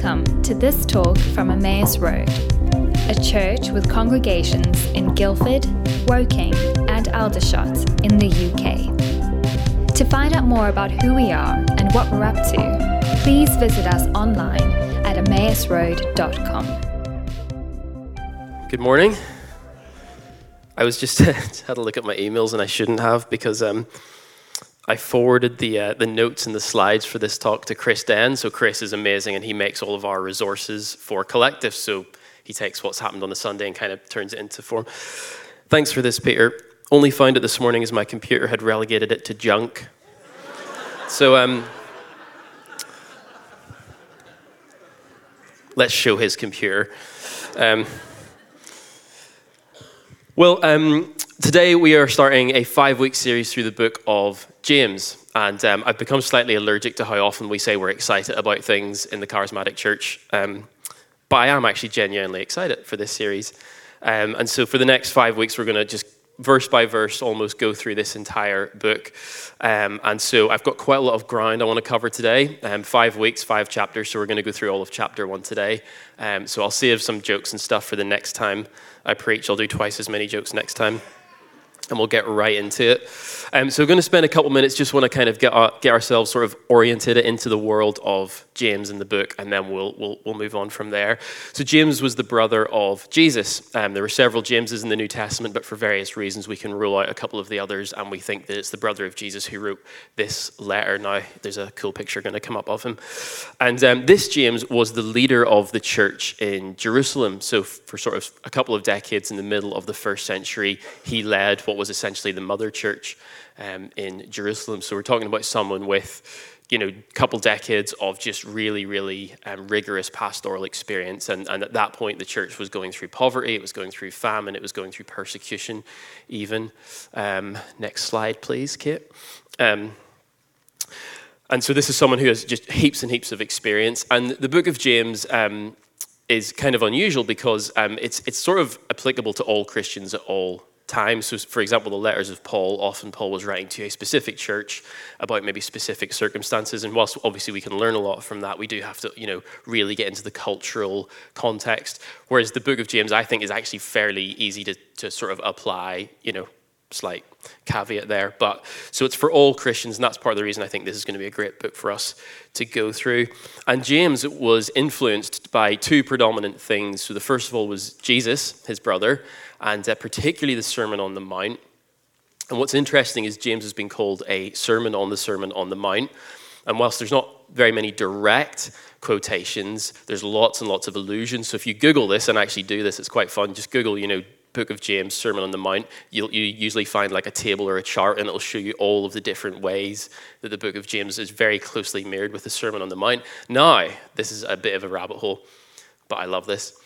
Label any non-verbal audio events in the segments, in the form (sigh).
Welcome to this talk from Emmaus Road, a church with congregations in Guildford, Woking, and Aldershot in the UK. To find out more about who we are and what we're up to, please visit us online at emmausroad.com. Good morning. I was just (laughs) had a look at my emails and I shouldn't have because um, I forwarded the uh, the notes and the slides for this talk to Chris Den. So Chris is amazing, and he makes all of our resources for Collective. So he takes what's happened on the Sunday and kind of turns it into form. Thanks for this, Peter. Only found it this morning as my computer had relegated it to junk. so um, let's show his computer. Um, well, um, today we are starting a five week series through the book of James. And um, I've become slightly allergic to how often we say we're excited about things in the charismatic church. Um, but I am actually genuinely excited for this series. Um, and so for the next five weeks, we're going to just verse by verse almost go through this entire book. Um, and so I've got quite a lot of ground I want to cover today. Um, five weeks, five chapters. So we're going to go through all of chapter one today. Um, so I'll save some jokes and stuff for the next time I preach. I'll do twice as many jokes next time. And we'll get right into it. Um, so, we're going to spend a couple minutes, just want to kind of get, our, get ourselves sort of oriented into the world of James in the book, and then we'll, we'll, we'll move on from there. So, James was the brother of Jesus. Um, there were several Jameses in the New Testament, but for various reasons, we can rule out a couple of the others, and we think that it's the brother of Jesus who wrote this letter. Now, there's a cool picture going to come up of him. And um, this James was the leader of the church in Jerusalem. So, for sort of a couple of decades in the middle of the first century, he led what was essentially the mother church um, in Jerusalem. So we're talking about someone with you know, a couple decades of just really, really um, rigorous pastoral experience. And, and, at that point, the church was going through poverty, it was going through famine, it was going through persecution, even. Um, next slide, please, Kit. Um, and so this is someone who has just heaps and heaps of experience. And the book of James um, is kind of unusual because um, it's, it's sort of applicable to all Christians at all times. So, for example, the letters of Paul, often Paul was writing to a specific church about maybe specific circumstances. And whilst obviously we can learn a lot from that, we do have to, you know, really get into the cultural context. Whereas the book of James, I think, is actually fairly easy to, to sort of apply, you know, slight caveat there. But so it's for all Christians, and that's part of the reason I think this is going to be a great book for us to go through. And James was influenced by two predominant things. So the first of all was Jesus, his brother, and uh, particularly the Sermon on the Mount. And what's interesting is James has been called a sermon on the Sermon on the Mount. And whilst there's not very many direct quotations, there's lots and lots of allusions. So if you Google this and actually do this, it's quite fun. Just Google, you know, Book of James, Sermon on the Mount, you'll you usually find like a table or a chart, and it'll show you all of the different ways that the Book of James is very closely mirrored with the Sermon on the Mount. Now, this is a bit of a rabbit hole, but I love this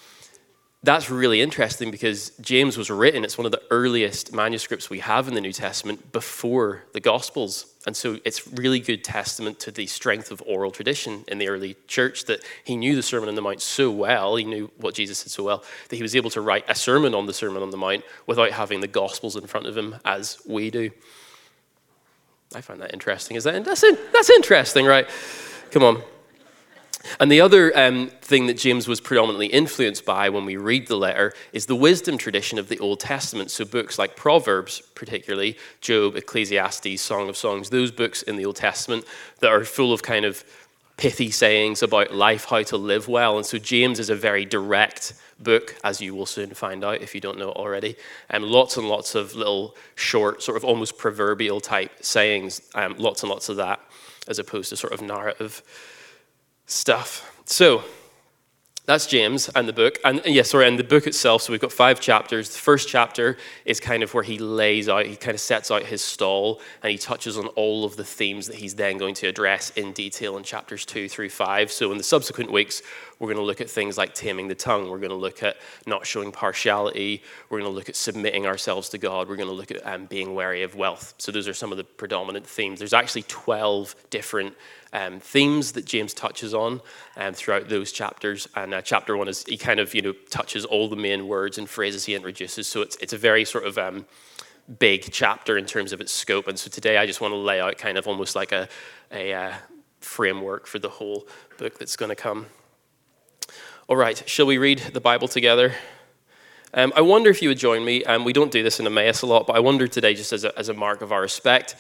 that's really interesting because James was written, it's one of the earliest manuscripts we have in the New Testament before the Gospels. And so it's really good testament to the strength of oral tradition in the early church that he knew the Sermon on the Mount so well, he knew what Jesus said so well, that he was able to write a sermon on the Sermon on the Mount without having the Gospels in front of him as we do. I find that interesting. Is that that's, that's interesting, right? Come on. And the other um, thing that James was predominantly influenced by when we read the letter is the wisdom tradition of the Old Testament. So, books like Proverbs, particularly, Job, Ecclesiastes, Song of Songs, those books in the Old Testament that are full of kind of pithy sayings about life, how to live well. And so, James is a very direct book, as you will soon find out if you don't know it already. And um, lots and lots of little short, sort of almost proverbial type sayings, um, lots and lots of that, as opposed to sort of narrative stuff. So, that's James and the book. And yes, yeah, sorry, and the book itself. So we've got five chapters. The first chapter is kind of where he lays out, he kind of sets out his stall and he touches on all of the themes that he's then going to address in detail in chapters two through five. So in the subsequent weeks, we're going to look at things like taming the tongue. We're going to look at not showing partiality. We're going to look at submitting ourselves to God. We're going to look at um, being wary of wealth. So those are some of the predominant themes. There's actually 12 different um, themes that James touches on um, throughout those chapters. And uh, chapter one is he kind of you know touches all the main words and phrases he introduces. So it's it's a very sort of um, big chapter in terms of its scope. And so today I just want to lay out kind of almost like a a uh, framework for the whole book that's going to come. All right, shall we read the Bible together? Um, I wonder if you would join me. Um, we don't do this in Emmaus a lot, but I wonder today, just as a, as a mark of our respect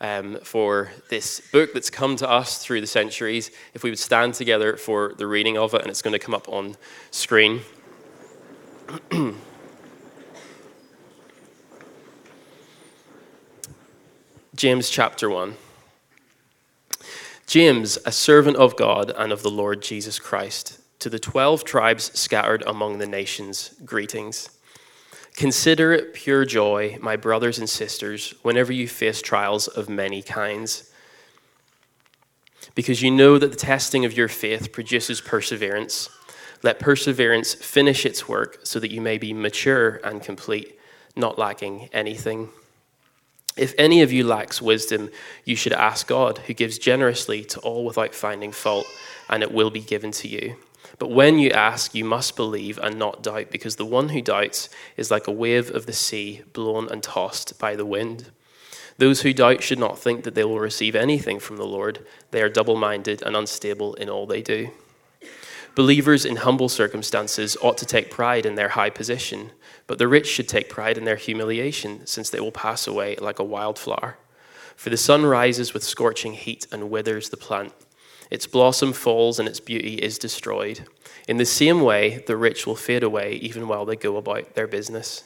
um, for this book that's come to us through the centuries, if we would stand together for the reading of it, and it's going to come up on screen. (clears throat) James chapter 1. James, a servant of God and of the Lord Jesus Christ to the 12 tribes scattered among the nations, greetings. Consider it pure joy, my brothers and sisters, whenever you face trials of many kinds, because you know that the testing of your faith produces perseverance. Let perseverance finish its work so that you may be mature and complete, not lacking anything. If any of you lacks wisdom, you should ask God, who gives generously to all without finding fault, and it will be given to you. But when you ask, you must believe and not doubt, because the one who doubts is like a wave of the sea blown and tossed by the wind. Those who doubt should not think that they will receive anything from the Lord. They are double minded and unstable in all they do. Believers in humble circumstances ought to take pride in their high position, but the rich should take pride in their humiliation, since they will pass away like a wildflower. For the sun rises with scorching heat and withers the plant its blossom falls and its beauty is destroyed. In the same way, the rich will fade away even while they go about their business.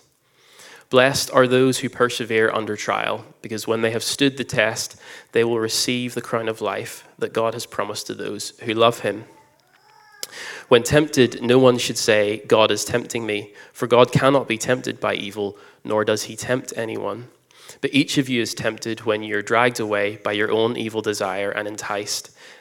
Blessed are those who persevere under trial, because when they have stood the test, they will receive the crown of life that God has promised to those who love him. When tempted, no one should say, God is tempting me, for God cannot be tempted by evil, nor does he tempt anyone. But each of you is tempted when you're dragged away by your own evil desire and enticed.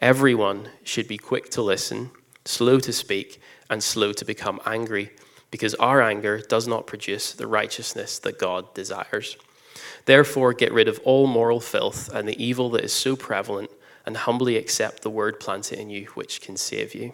Everyone should be quick to listen, slow to speak, and slow to become angry, because our anger does not produce the righteousness that God desires. Therefore, get rid of all moral filth and the evil that is so prevalent, and humbly accept the word planted in you, which can save you.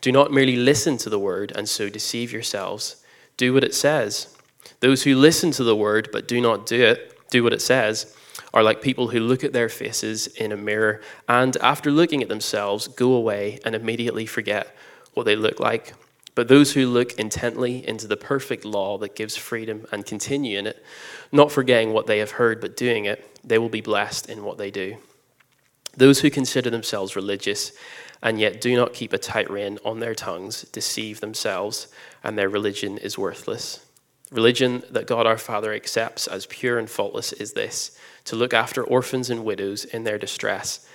Do not merely listen to the word and so deceive yourselves. Do what it says. Those who listen to the word but do not do it, do what it says are like people who look at their faces in a mirror and, after looking at themselves, go away and immediately forget what they look like. But those who look intently into the perfect law that gives freedom and continue in it, not forgetting what they have heard but doing it, they will be blessed in what they do. Those who consider themselves religious and yet do not keep a tight rein on their tongues deceive themselves, and their religion is worthless. Religion that God our Father accepts as pure and faultless is this to look after orphans and widows in their distress,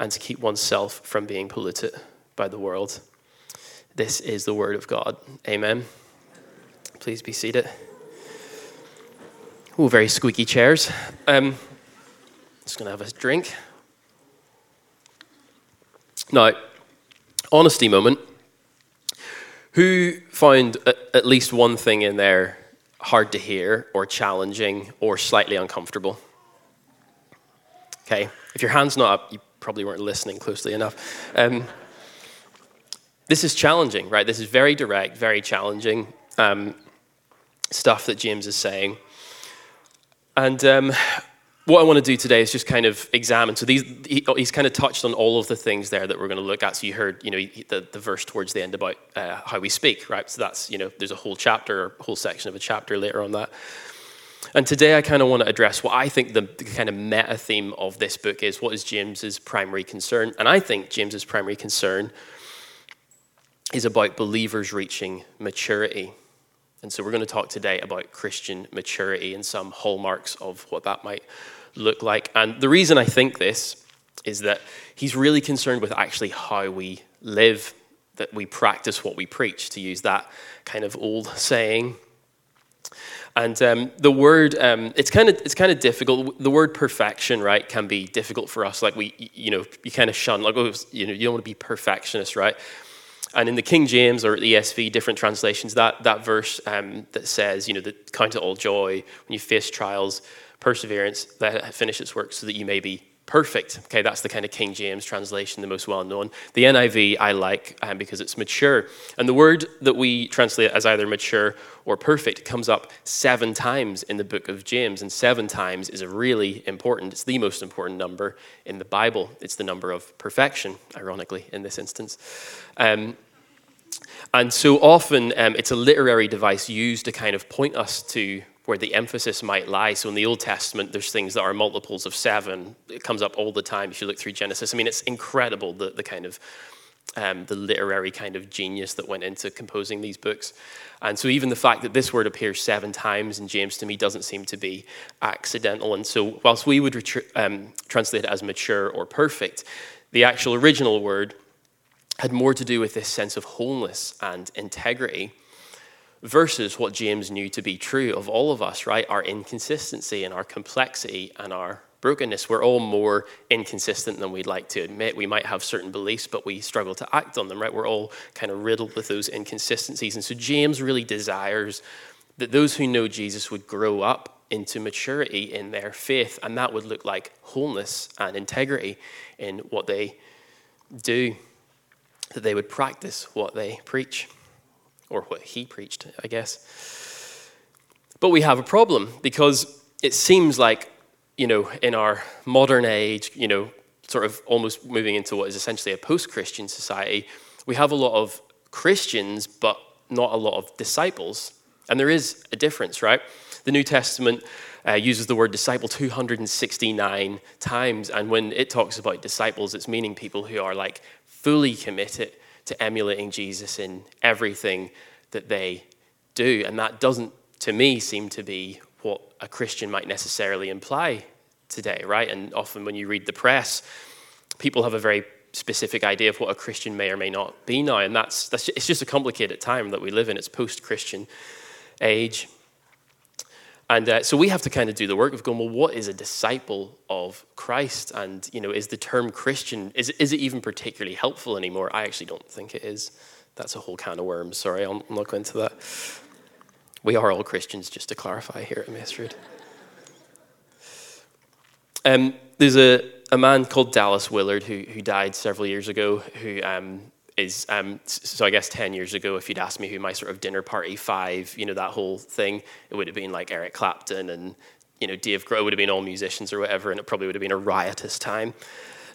and to keep oneself from being polluted by the world. This is the word of God. Amen. Please be seated. Oh, very squeaky chairs. Um, just going to have a drink. Now, honesty moment. Who found at least one thing in there hard to hear, or challenging, or slightly uncomfortable? Okay, if your hand's not up, you probably weren't listening closely enough. Um, this is challenging, right? This is very direct, very challenging um, stuff that James is saying. And um, what I want to do today is just kind of examine. So these, he, he's kind of touched on all of the things there that we're going to look at. So you heard, you know, the, the verse towards the end about uh, how we speak, right? So that's, you know, there's a whole chapter or whole section of a chapter later on that. And today I kind of want to address what I think the, the, kind of meta theme of this book is. What is James's primary concern? And I think James's primary concern is about believers reaching maturity. And so we're going to talk today about Christian maturity and some hallmarks of what that might look like. And the reason I think this is that he's really concerned with actually how we live, that we practice what we preach, to use that kind of old saying. And um, the word, um, it's kind of it's kind of difficult. The word perfection, right, can be difficult for us. Like we, you know, you kind of shun, like, oh, you know, you don't want to be perfectionist, right? And in the King James or the ESV, different translations, that, that verse um, that says, you know, that count it all joy when you face trials, perseverance, that finish its work so that you may be perfect. Okay, that's the kind of King James translation, the most well known. The NIV I like um, because it's mature. And the word that we translate as either mature or perfect comes up seven times in the book of James. And seven times is a really important, it's the most important number in the Bible. It's the number of perfection, ironically, in this instance. Um, and so often um, it's a literary device used to kind of point us to where the emphasis might lie. So in the Old Testament, there's things that are multiples of seven. It comes up all the time if you look through Genesis. I mean, it's incredible the, the kind of um, the literary kind of genius that went into composing these books. And so even the fact that this word appears seven times in James to me doesn't seem to be accidental. And so whilst we would retri- um, translate it as mature or perfect, the actual original word had more to do with this sense of wholeness and integrity versus what James knew to be true of all of us, right? Our inconsistency and our complexity and our brokenness. We're all more inconsistent than we'd like to admit. We might have certain beliefs, but we struggle to act on them, right? We're all kind of riddled with those inconsistencies. And so James really desires that those who know Jesus would grow up into maturity in their faith, and that would look like wholeness and integrity in what they do, that they would practice what they preach or what he preached, I guess. But we have a problem because it seems like, you know, in our modern age, you know, sort of almost moving into what is essentially a post Christian society, we have a lot of Christians, but not a lot of disciples. And there is a difference, right? The New Testament uh, uses the word disciple 269 times. And when it talks about disciples, it's meaning people who are like fully committed to emulating Jesus in everything that they do. And that doesn't, to me, seem to be what a Christian might necessarily imply today, right? And often when you read the press, people have a very specific idea of what a Christian may or may not be now. And that's, that's it's just a complicated time that we live in. It's post Christian age. And uh, so we have to kind of do the work of going, well, what is a disciple of Christ? And, you know, is the term Christian, is, is it even particularly helpful anymore? I actually don't think it is. That's a whole can of worms. Sorry, I'm not going into that. We are all Christians, just to clarify here at Emmaus Um, there's a, a man called Dallas Willard who, who died several years ago who um, is um, so I guess 10 years ago, if you'd asked me who my sort of dinner party five, you know, that whole thing, it would have been like Eric Clapton and, you know, Dave Grohl would have been all musicians or whatever, and it probably would have been a riotous time.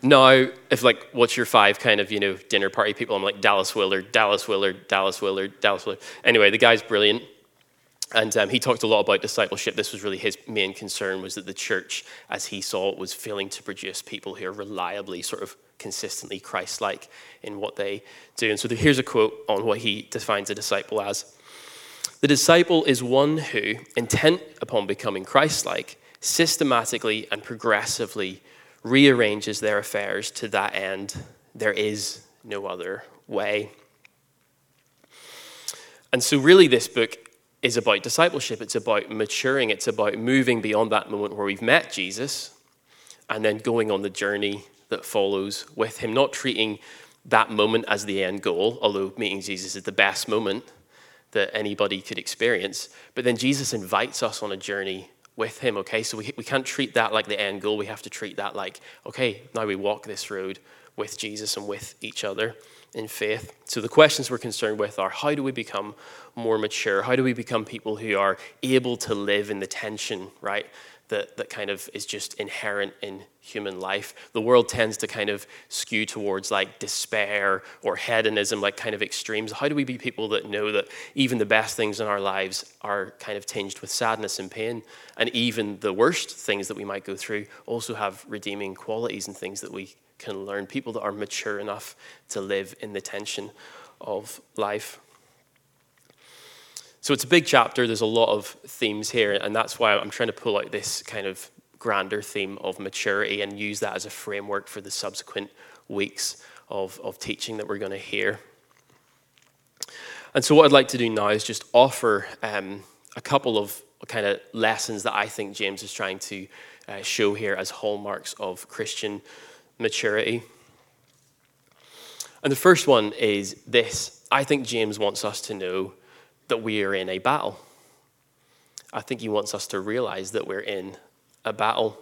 Now, if like, what's your five kind of, you know, dinner party people? I'm like Dallas Willard, Dallas Willard, Dallas Willard, Dallas Willard. Anyway, the guy's brilliant. And um, he talked a lot about discipleship. This was really his main concern was that the church, as he saw it, was failing to produce people who are reliably sort of consistently Christ-like in what they do. And so here's a quote on what he defines a disciple as. The disciple is one who, intent upon becoming Christ-like, systematically and progressively rearranges their affairs to that end. There is no other way. And so, really, this book is about discipleship. It's about maturing. It's about moving beyond that moment where we've met Jesus and then going on the journey that follows with him, not treating that moment as the end goal, although meeting Jesus is the best moment that anybody could experience. But then Jesus invites us on a journey with him, okay? So we, we can't treat that like the end goal. We have to treat that like, okay, now we walk this road with Jesus and with each other in faith. So the questions we're concerned with are how do we become more mature? How do we become people who are able to live in the tension, right? That, that kind of is just inherent in human life. The world tends to kind of skew towards like despair or hedonism, like kind of extremes. How do we be people that know that even the best things in our lives are kind of tinged with sadness and pain? And even the worst things that we might go through also have redeeming qualities and things that we can learn, people that are mature enough to live in the tension of life. So it's a big chapter, there's a lot of themes here, and that's why I'm trying to pull out this kind of grander theme of maturity and use that as a framework for the subsequent weeks of, of teaching that we're going to hear. And so, what I'd like to do now is just offer um, a couple of kind of lessons that I think James is trying to uh, show here as hallmarks of Christian maturity. And the first one is this I think James wants us to know that we are in a battle. I think he wants us to realize that we're in a battle.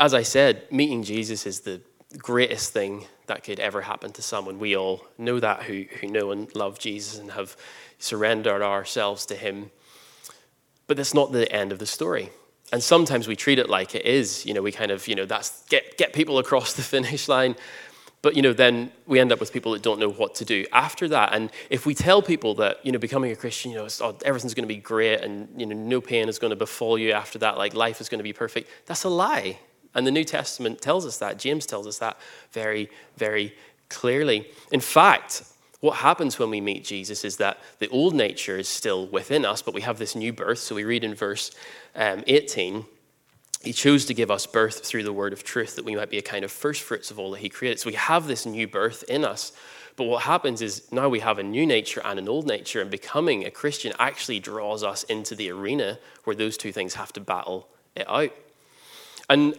As I said, meeting Jesus is the greatest thing that could ever happen to someone. We all know that who, who know and love Jesus and have surrendered ourselves to him. But that's not the end of the story. And sometimes we treat it like it is. You know, we kind of, you know, that's get, get people across the (laughs) finish line. But you know, then we end up with people that don't know what to do after that. And if we tell people that you know, becoming a Christian, you know, oh, everything's going to be great, and you know, no pain is going to befall you after that, like life is going to be perfect, that's a lie. And the New Testament tells us that. James tells us that very, very clearly. In fact, what happens when we meet Jesus is that the old nature is still within us, but we have this new birth. So we read in verse um, 18 he chose to give us birth through the word of truth that we might be a kind of first fruits of all that he created. So we have this new birth in us. But what happens is now we have a new nature and an old nature, and becoming a Christian actually draws us into the arena where those two things have to battle it out. And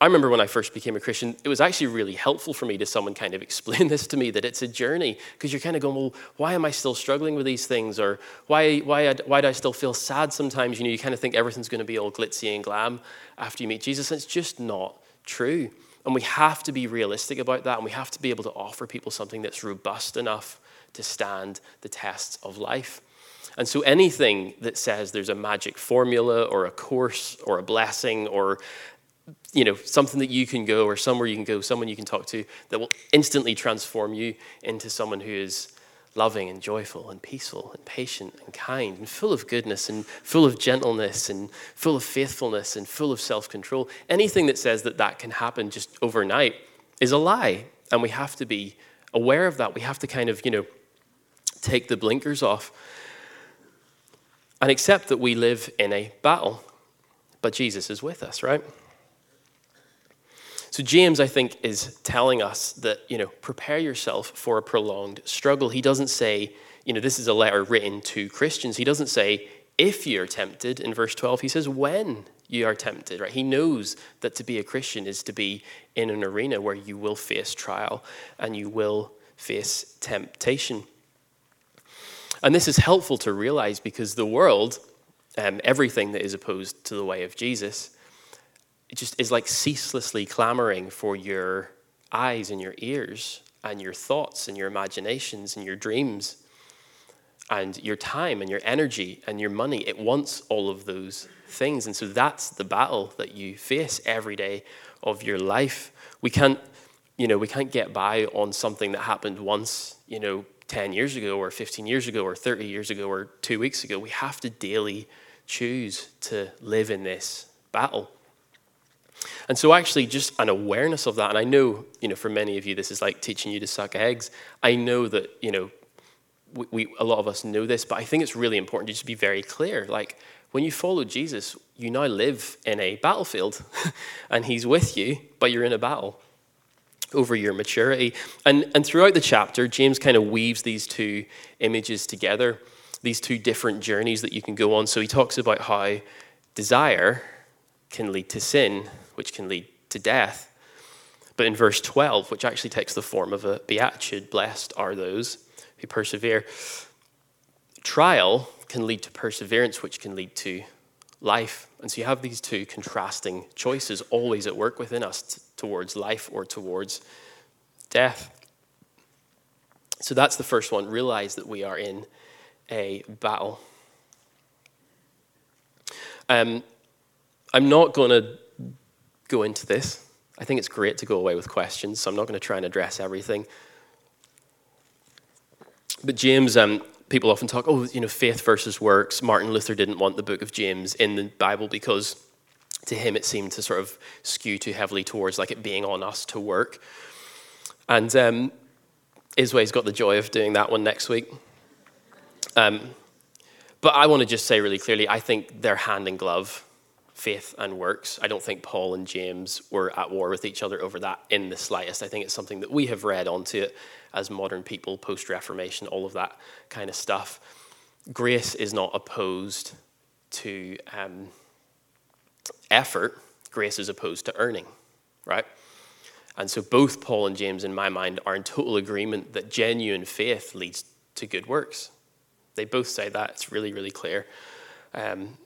I remember when I first became a Christian, it was actually really helpful for me to someone kind of (laughs) explain this to me that it's a journey because you're kind of going, well, why am I still struggling with these things? Or why, why, uh, why do I still feel sad sometimes? You know, you kind of think everything's going to be all glitzy and glam after you meet Jesus. And it's just not true. And we have to be realistic about that and we have to be able to offer people something that's robust enough to stand the tests of life. And so anything that says there's a magic formula or a course or a blessing or you know, something that you can go or somewhere you can go, someone you can talk to that will instantly transform you into someone who is loving and joyful and peaceful and patient and kind and full of goodness and full of gentleness and full of faithfulness and full of self control. Anything that says that that can happen just overnight is a lie. And we have to be aware of that. We have to kind of, you know, take the blinkers off and accept that we live in a battle. But Jesus is with us, right? So James, I think, is telling us that, you know, prepare yourself for a prolonged struggle. He doesn't say, you know, this is a letter written to Christians. He doesn't say, if you're tempted in verse 12. He says, when you are tempted, right? He knows that to be a Christian is to be in an arena where you will face trial and you will face temptation. And this is helpful to realize because the world, um, everything that is opposed to the way of Jesus, just is like ceaselessly clamoring for your eyes and your ears and your thoughts and your imaginations and your dreams and your time and your energy and your money. It wants all of those things. And so that's the battle that you face every day of your life. We can't, you know, we can't get by on something that happened once, you know, 10 years ago or 15 years ago or 30 years ago or two weeks ago. We have to daily choose to live in this battle. And so, actually, just an awareness of that, and I know, you know, for many of you, this is like teaching you to suck eggs. I know that, you know, we, we, a lot of us know this, but I think it's really important to just be very clear. Like, when you follow Jesus, you now live in a battlefield, (laughs) and He's with you, but you're in a battle over your maturity. And, and throughout the chapter, James kind of weaves these two images together, these two different journeys that you can go on. So he talks about how desire can lead to sin, which can lead to death. But in verse 12, which actually takes the form of a beatitude, blessed are those who persevere, trial can lead to perseverance, which can lead to life. And so you have these two contrasting choices always at work within us t- towards life or towards death. So that's the first one. Realize that we are in a battle. Um, I'm not going to go into this. I think it's great to go away with questions, so I'm not going to try and address everything. But James, um, people often talk, oh, you know, faith versus works. Martin Luther didn't want the book of James in the Bible because to him it seemed to sort of skew too heavily towards like it being on us to work. And um, Isway's got the joy of doing that one next week. Um, but I want to just say really clearly, I think they're hand in glove faith and works. I don't think Paul and James were at war with each other over that in the slightest. I think it's something that we have read onto it as modern people, post Reformation, all of that kind of stuff. Grace is not opposed to um, effort, grace is opposed to earning, right? And so both Paul and James, in my mind, are in total agreement that genuine faith leads to good works. They both say that. It's really, really clear. Um,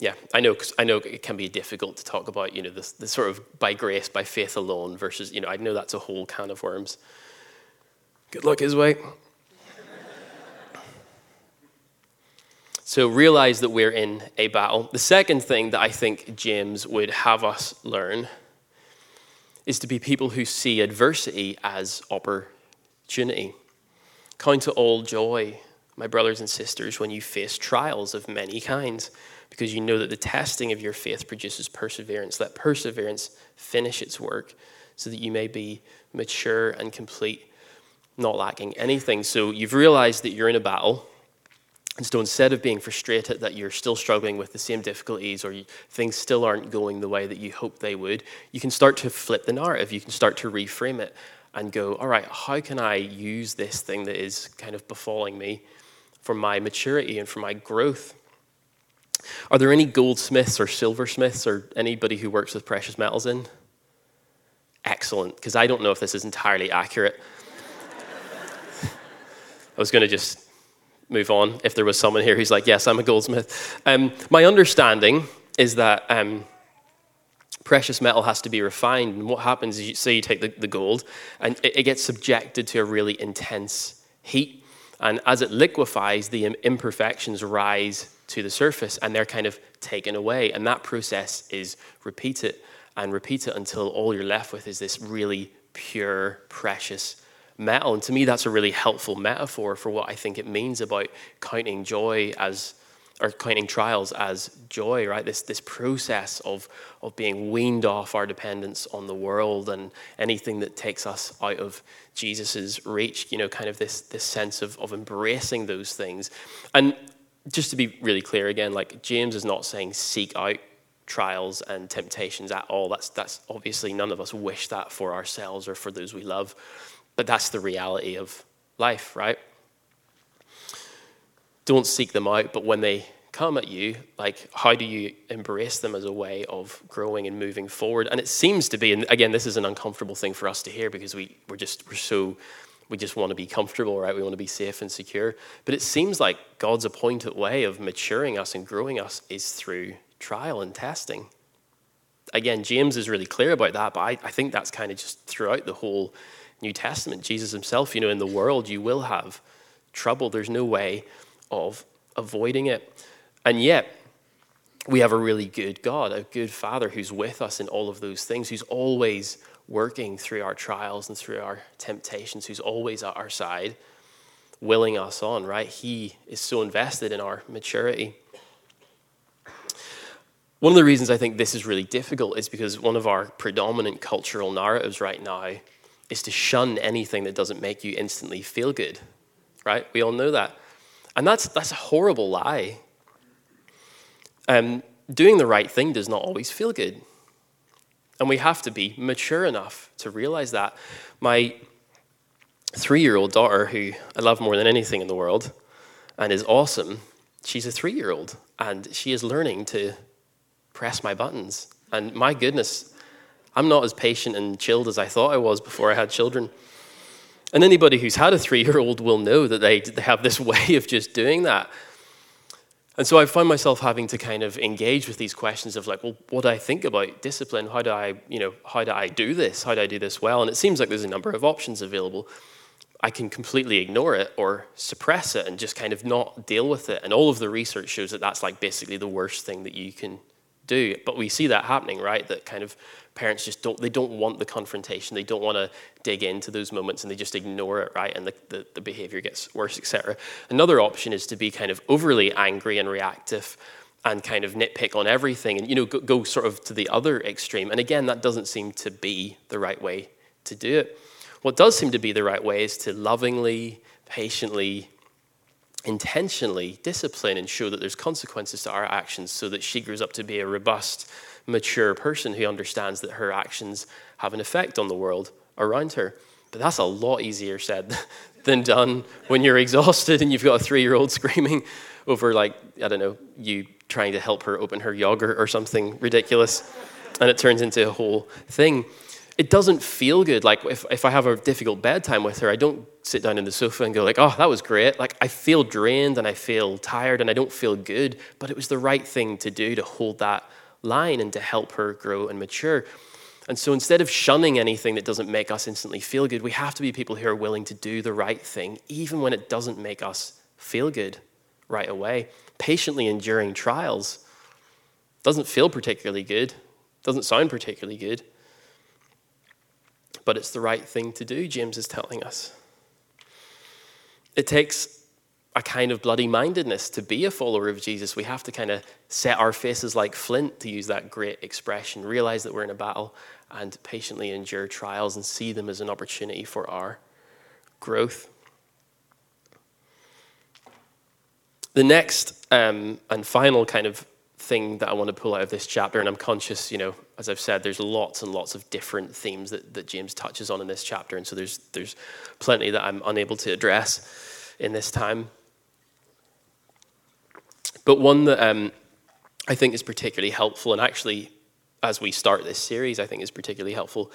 yeah, I know. I know it can be difficult to talk about, you know, this, sort of by grace, by faith alone versus, you know, I know that's a whole can of worms. Good luck his way. so realize that we're in a battle. The second thing that I think James would have us learn is to be people who see adversity as opportunity. Count it all joy, my brothers and sisters, when you face trials of many kinds, because you know that the testing of your faith produces perseverance. Let perseverance finish its work so that you may be mature and complete, not lacking anything. So you've realized that you're in a battle and so instead of being frustrated that you're still struggling with the same difficulties or you, things still aren't going the way that you hoped they would, you can start to flip the narrative. You can start to reframe it and go, all right, how can I use this thing that is kind of befalling me for my maturity and for my growth? Are there any goldsmiths or silversmiths or anybody who works with precious metals in? Excellent, because I don't know if this is entirely accurate. (laughs) I was going to just move on if there was someone here who's like, yes, I'm a goldsmith. Um, my understanding is that um, precious metal has to be refined. And what happens is, you, say you take the, the gold and it, it, gets subjected to a really intense heat. And as it liquefies, the imperfections rise to the surface and they're kind of taken away. And that process is repeat it and repeat it until all you're left with is this really pure, precious metal. And to me, that's a really helpful metaphor for what I think it means about counting joy as, or counting trials as joy, right? This, this process of, of being weaned off our dependence on the world and anything that takes us out of Jesus's reach, you know, kind of this, this sense of, of embracing those things. And just to be really clear again, like James is not saying seek out trials and temptations at all. That's, that's obviously none of us wish that for ourselves or for those we love. But that's the reality of life, right? Don't seek them out, but when they come at you, like, how do you embrace them as a way of growing and moving forward? And it seems to be, and again, this is an uncomfortable thing for us to hear because we, we're just, we're so, we just want to be comfortable, right? We want to be safe and secure. But it seems like God's appointed way of maturing us and growing us is through trial and testing. Again, James is really clear about that, but I, I think that's kind of just throughout the whole New Testament, Jesus himself, you know, in the world you will have trouble. There's no way of avoiding it. And yet, we have a really good God, a good Father who's with us in all of those things, who's always working through our trials and through our temptations, who's always at our side, willing us on, right? He is so invested in our maturity. One of the reasons I think this is really difficult is because one of our predominant cultural narratives right now is to shun anything that doesn't make you instantly feel good, right? We all know that. And that's, that's a horrible lie. Um, doing the right thing does not always feel good. And we have to be mature enough to realize that. My three year old daughter, who I love more than anything in the world and is awesome, she's a three year old and she is learning to press my buttons. And my goodness, I'm not as patient and chilled as I thought I was before I had children. And anybody who's had a three year old will know that they, they have this (laughs) way of just doing that. And so I find myself having to kind of engage with these questions of like, well, what do I think about discipline? How do I, you know, how do I do this? How do I do this well? And it seems like there's a number of options available. I can completely ignore it or suppress it and just kind of not deal with it. And all of the research shows that that's like basically the worst thing that you can do. But we see that happening, right? That kind of parents just don't they don't want the confrontation. They don't want to dig into those moments and they just ignore it right? And the, the, the behavior gets worse etc another option is to be kind of overly angry and reactive and kind of nitpick on everything and you know go, go sort of to the other extreme. And again that doesn't seem to be the right way to do it. What does seem to be the right way is to lovingly patiently intentionally discipline and show that there's consequences to our actions so that she grows up to be a robust mature person who understands that her actions have an effect on the world around her. But that's a lot easier said (laughs) than done when you're exhausted and you've got a three year old (laughs) screaming over, like, I don't know, you trying to help her open her yogurt or something ridiculous. And it turns into a whole thing. it doesn't feel good. Like if, if I have a difficult bedtime with her, I don't sit down in the sofa and go like, oh, that was great. Like I feel drained and I feel tired and I don't feel good, but it was the right thing to do to hold that line and to help her grow and mature. And so instead of shunning anything that doesn't make us instantly feel good, we have to be people who are willing to do the right thing, even when it doesn't make us feel good right away. Patiently enduring trials doesn't feel particularly good, doesn't sound particularly good, but it's the right thing to do, James is telling us. It takes a kind of bloody mindedness to be a follower of Jesus. We have to kind of set our faces like flint, to use that great expression, realize that we're in a battle, and patiently endure trials and see them as an opportunity for our growth. The next um, and final kind of thing that I want to pull out of this chapter, and I'm conscious, you know, as I've said, there's lots and lots of different themes that, that James touches on in this chapter, and so there's there's plenty that I'm unable to address in this time. But one that um, I think is particularly helpful, and actually, as we start this series, I think is particularly helpful,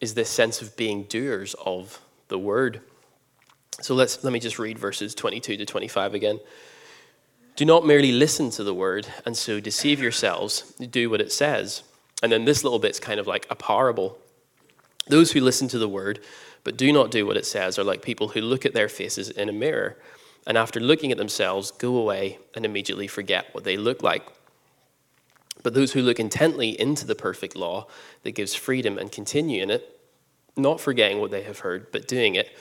is this sense of being doers of the word. So let's let me just read verses 22 to 25 again. Do not merely listen to the word and so deceive yourselves. Do what it says. And then this little bit's kind of like a parable. Those who listen to the word but do not do what it says are like people who look at their faces in a mirror and after looking at themselves go away and immediately forget what they look like. But those who look intently into the perfect law that gives freedom and continue in it, not forgetting what they have heard, but doing it,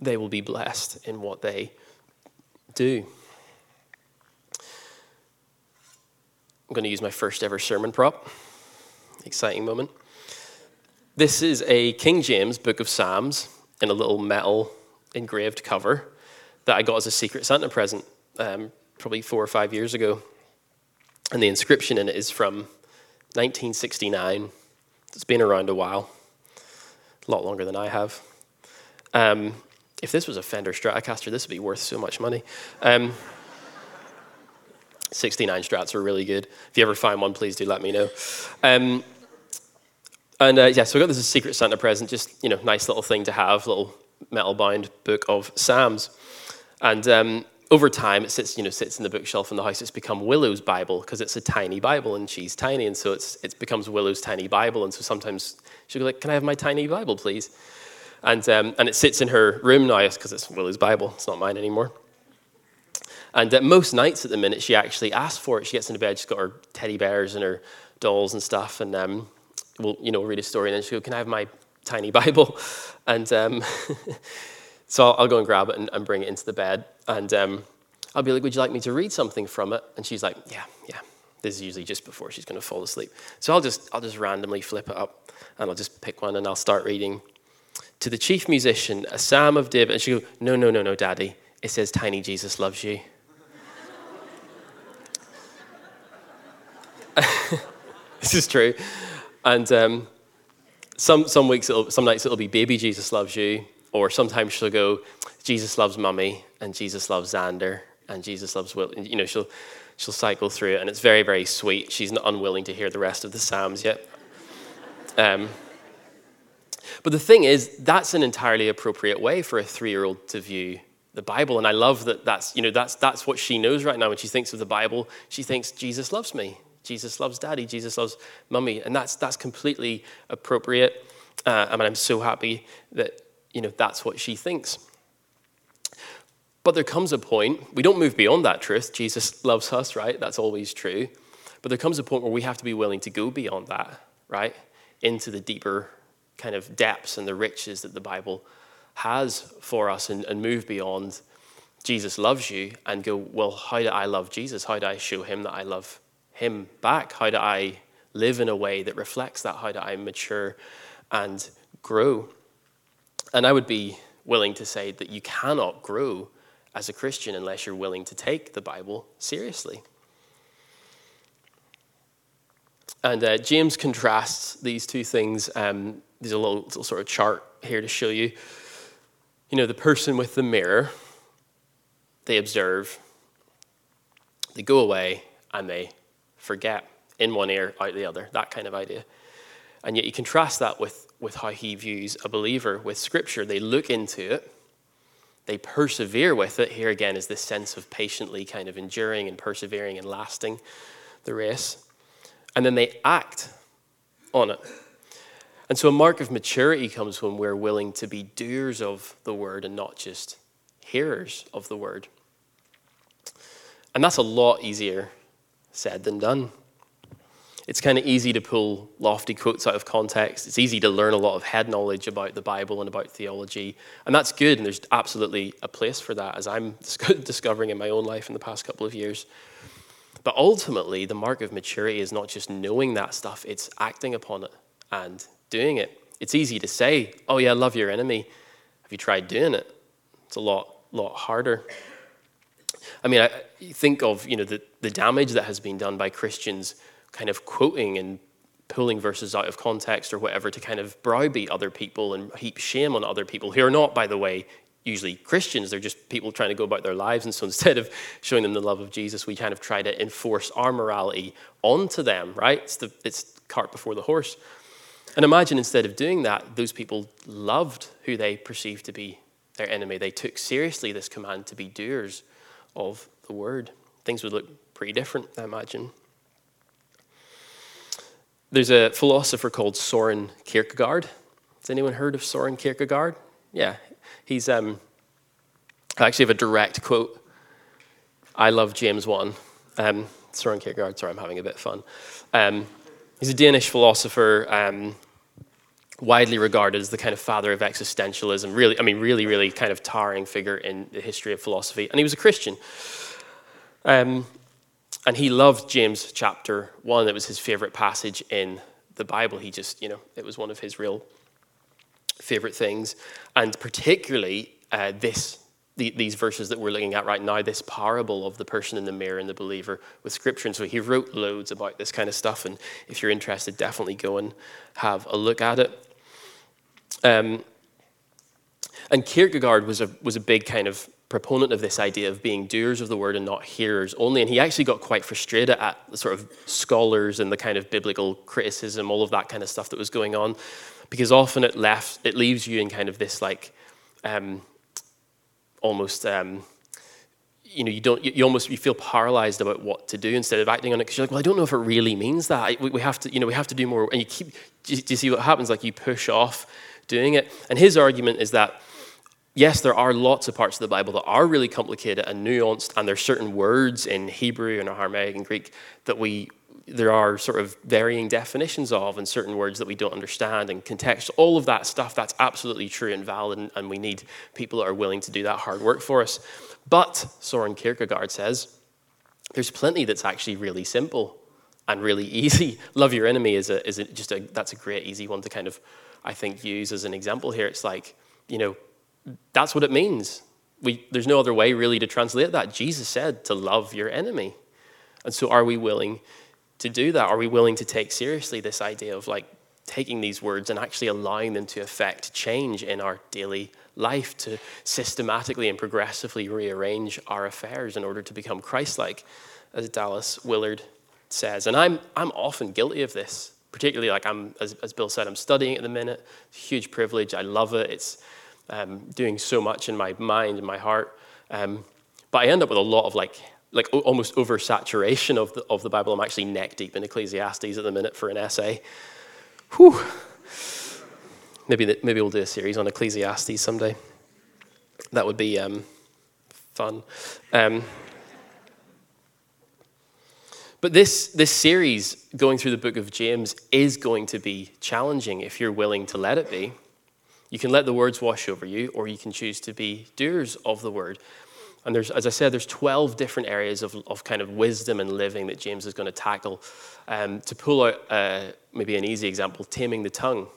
they will be blessed in what they do. I'm going to use my first ever sermon prop. Exciting moment. This is a King James Book of Psalms in a little metal engraved cover that I got as a Secret Santa present um, probably four or five years ago. And the inscription in it is from 1969. It's been around a while, a lot longer than I have. Um, if this was a Fender Stratocaster, this would be worth so much money. Um, 69 strats are really good. If you ever find one, please do let me know. Um, and uh, yeah, so I got this as a Secret Santa present, just, you know, nice little thing to have, little metal bound book of Psalms. And um, over time, it sits, you know, sits in the bookshelf in the house. It's become Willow's Bible because it's a tiny Bible and she's tiny. And so it's, it becomes Willow's tiny Bible. And so sometimes she'll be like, Can I have my tiny Bible, please? And, um, and it sits in her room now because it's Willow's Bible. It's not mine anymore. And uh, most nights at the minute, she actually asks for it. She gets into bed, she's got her teddy bears and her dolls and stuff, and um, we'll, you know, read a story, and then she'll go, Can I have my tiny Bible? (laughs) And um, (laughs) so I'll, go and grab it and, and, bring it into the bed. And um, I'll be like, Would you like me to read something from it? And she's like, Yeah, yeah. This is usually just before she's going to fall asleep. So I'll just, I'll just randomly flip it up, and I'll just pick one, and I'll start reading. To the chief musician, a psalm of David. And she goes, No, no, no, no, daddy. It says, Tiny Jesus loves you. (laughs) this is true. And um, some, some weeks, some nights it'll be baby Jesus loves you, or sometimes she'll go, Jesus loves mummy, and Jesus loves Xander, and Jesus loves Will. And, you know, she'll, she'll cycle through it, and it's very, very sweet. She's not unwilling to hear the rest of the Psalms yet. Um, but the thing is, that's an entirely appropriate way for a three year old to view the Bible. And I love that that's, you know, that's, that's what she knows right now. When she thinks of the Bible, she thinks, Jesus loves me. Jesus loves daddy, Jesus loves mummy, and that's that's completely appropriate. Uh, I mean, I'm so happy that you know that's what she thinks. But there comes a point we don't move beyond that truth. Jesus loves us, right? That's always true. But there comes a point where we have to be willing to go beyond that, right, into the deeper kind of depths and the riches that the Bible has for us, and, and move beyond. Jesus loves you, and go, well, how do I love Jesus? How do I show him that I love him back? How do I live in a way that reflects that? How do I mature and grow? And I would be willing to say that you cannot grow as a Christian unless you're willing to take the Bible seriously. And uh, James contrasts these two things. Um, there's a little, little sort of chart here to show you. You know, the person with the mirror, they observe, they go away, and they forget in one ear, out the other, that kind of idea. And yet you contrast that with, with how he views a believer with Scripture. They look into it, they persevere with it. Here again is this sense of patiently kind of enduring and persevering and lasting the race. And then they act on it. And so a mark of maturity comes when we're willing to be doers of the word and not just hearers of the word. And that's a lot easier said than done. It's kind of easy to pull lofty quotes out of context. It's easy to learn a lot of head knowledge about the Bible and about theology. And that's good, and there's absolutely a place for that, as I'm (laughs) discovering in my own life in the past couple of years. But ultimately, the mark of maturity is not just knowing that stuff, it's acting upon it and doing it. It's easy to say, oh, yeah, love your enemy. Have you tried doing it? It's a lot, lot harder. I mean, I think of you know the, the damage that has been done by Christians kind of quoting and pulling verses out of context or whatever to kind of browbeat other people and heap shame on other people who are not, by the way, usually Christians. They're just people trying to go about their lives. And so (laughs) instead of showing them the love of Jesus, we kind of try to enforce our morality onto them, right? It's the it's cart before the horse. And imagine instead of doing that, those people loved who they perceived to be their enemy. They took seriously this command to be doers of the word. Things would look pretty different, I imagine. There's a philosopher called Soren Kierkegaard. Has anyone heard of Soren Kierkegaard? Yeah, he's. Um, I actually have a direct quote. I love James 1. Um, Soren Kierkegaard, sorry, I'm having a bit of fun. Um, he's a Danish philosopher, um, widely regarded as the kind of father of existentialism. Really, I mean, really, really kind of towering figure in the history of philosophy. And he was a Christian. Um, and he loved James chapter 1. It was his favorite passage in the Bible. He just, you know, it was one of his real favorite things. And particularly uh, this, the, these verses that we're looking at right now, this parable of the person in the mirror and the believer with scripture. And so he wrote loads about this kind of stuff. And if you're interested, definitely go and have a look at it. Um, and Kierkegaard was a, was a big kind of proponent of this idea of being doers of the word and not hearers only. And he actually got quite frustrated at the sort of scholars and the kind of biblical criticism, all of that kind of stuff that was going on, because often it left it leaves you in kind of this like um, almost. Um, you know, you don't. You almost you feel paralyzed about what to do instead of acting on it because you're like, well, I don't know if it really means that. We, we have to, you know, we have to do more. And you keep. Do you, do you see what happens? Like you push off doing it. And his argument is that yes, there are lots of parts of the Bible that are really complicated and nuanced, and there's certain words in Hebrew and Aramaic and Greek that we there are sort of varying definitions of, and certain words that we don't understand, and context. All of that stuff that's absolutely true and valid, and, and we need people that are willing to do that hard work for us. But Soren Kierkegaard says there's plenty that's actually really simple and really (laughs) easy. Love your enemy is a, is a, just a that's a great easy one to kind of I think use as an example here. It's like you know that's what it means. We, there's no other way really to translate that. Jesus said to love your enemy. And so, are we willing to do that? Are we willing to take seriously this idea of like taking these words and actually allowing them to affect change in our daily life, to systematically and progressively rearrange our affairs in order to become Christ like, as Dallas Willard says? And I'm, I'm often guilty of this, particularly like I'm, as, as Bill said, I'm studying at the minute. Huge privilege. I love it. It's um, doing so much in my mind and my heart. Um, but I end up with a lot of like, like almost oversaturation of the, of the Bible. I'm actually neck deep in Ecclesiastes at the minute for an essay. Whew. Maybe, maybe we'll do a series on Ecclesiastes someday. That would be um, fun. Um, but this, this series, going through the book of James, is going to be challenging if you're willing to let it be. You can let the words wash over you, or you can choose to be doers of the word. And there's, as I said, there's 12 different areas of, of kind of wisdom and living that James is going to tackle. Um, to pull out uh, maybe an easy example, taming the tongue,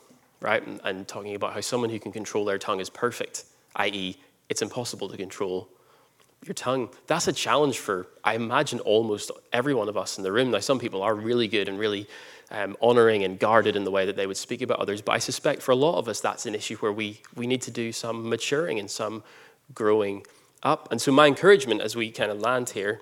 right? And, and talking about how someone who can control their tongue is perfect, i.e., it's impossible to control your tongue. That's a challenge for, I imagine, almost every one of us in the room. Now, some people are really good and really um, honoring and guarded in the way that they would speak about others. But I suspect for a lot of us, that's an issue where we, we need to do some maturing and some growing up. And so, my encouragement as we kind of land here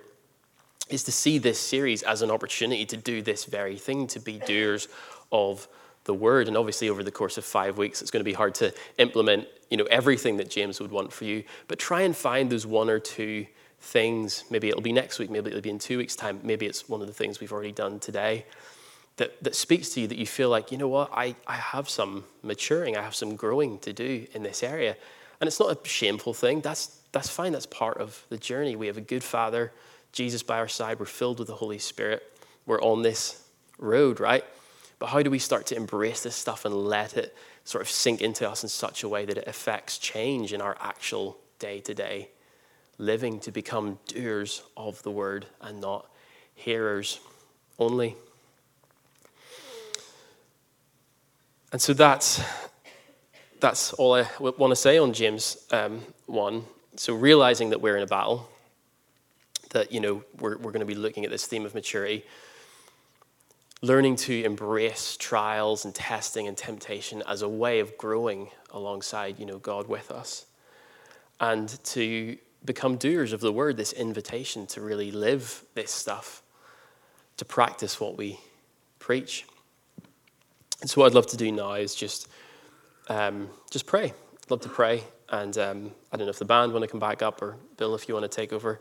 is to see this series as an opportunity to do this very thing, to be doers of the word. And obviously, over the course of five weeks, it's going to be hard to implement you know, everything that James would want for you. But try and find those one or two things. Maybe it'll be next week, maybe it'll be in two weeks' time, maybe it's one of the things we've already done today that, that speaks to you that you feel like, you know what, I, I have some maturing, I have some growing to do in this area. And it's not a shameful thing. That's, that's fine. That's part of the journey. We have a good father, Jesus by our side. We're filled with the Holy Spirit. We're on this road, right? But how do we start to embrace this stuff and let it sort of sink into us in such a way that it affects change in our actual day to day living to become doers of the word and not hearers only? And so that's, that's all I want to say on James um, 1. So realizing that we're in a battle, that, you know, we're, we're going to be looking at this theme of maturity, learning to embrace trials and testing and temptation as a way of growing alongside, you know, God with us. And to become doers of the word, this invitation to really live this stuff, to practice what we preach. So what I'd love to do now is just um, just pray. I'd love to pray. And um, I don't know if the band want to come back up or Bill, if you want to take over.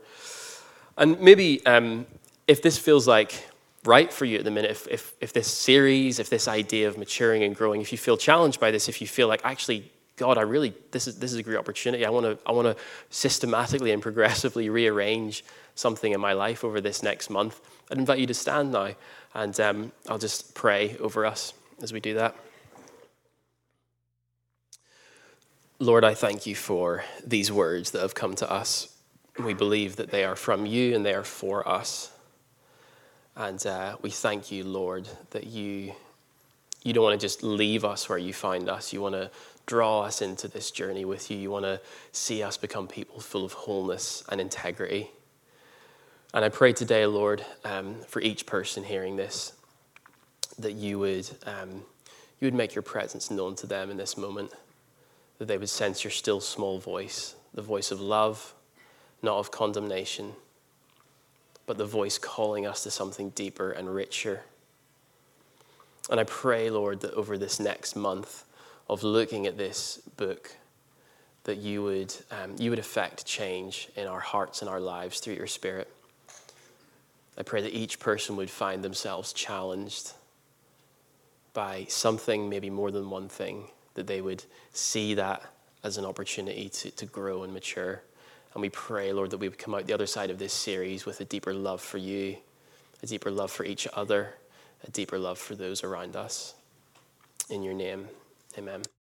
And maybe um, if this feels like right for you at the minute, if, if, if this series, if this idea of maturing and growing, if you feel challenged by this, if you feel like actually, God, I really, this is, this is a great opportunity. I want to I want to systematically and (laughs) progressively rearrange something in my life over this next month. I'd invite you to stand now and um, I'll just pray over us as we do that. Lord, I thank you for these words that have come to us. We believe that they are from you and they are for us. And uh, we thank you, Lord, that you, you don't want to just leave us where you find us. You want to draw us into this journey with you. You want to see us become people full of wholeness and integrity. And I pray today, Lord, um, for each person hearing this, that you would, um, you would make your presence known to them in this moment, that they would sense your still small voice, the voice of love, not of condemnation, but the voice calling us to something deeper and richer. And I pray, Lord, that over this next month of looking at this book, that you would, um, you would affect change in our hearts and our lives through your Spirit. I pray that each person would find themselves challenged by something, maybe more than one thing, that they would see that as an opportunity to, to grow and mature. And we pray, Lord, that we would come out the other side of this series with a deeper love for you, a deeper love for each other, a deeper love for those around us. In your name, amen.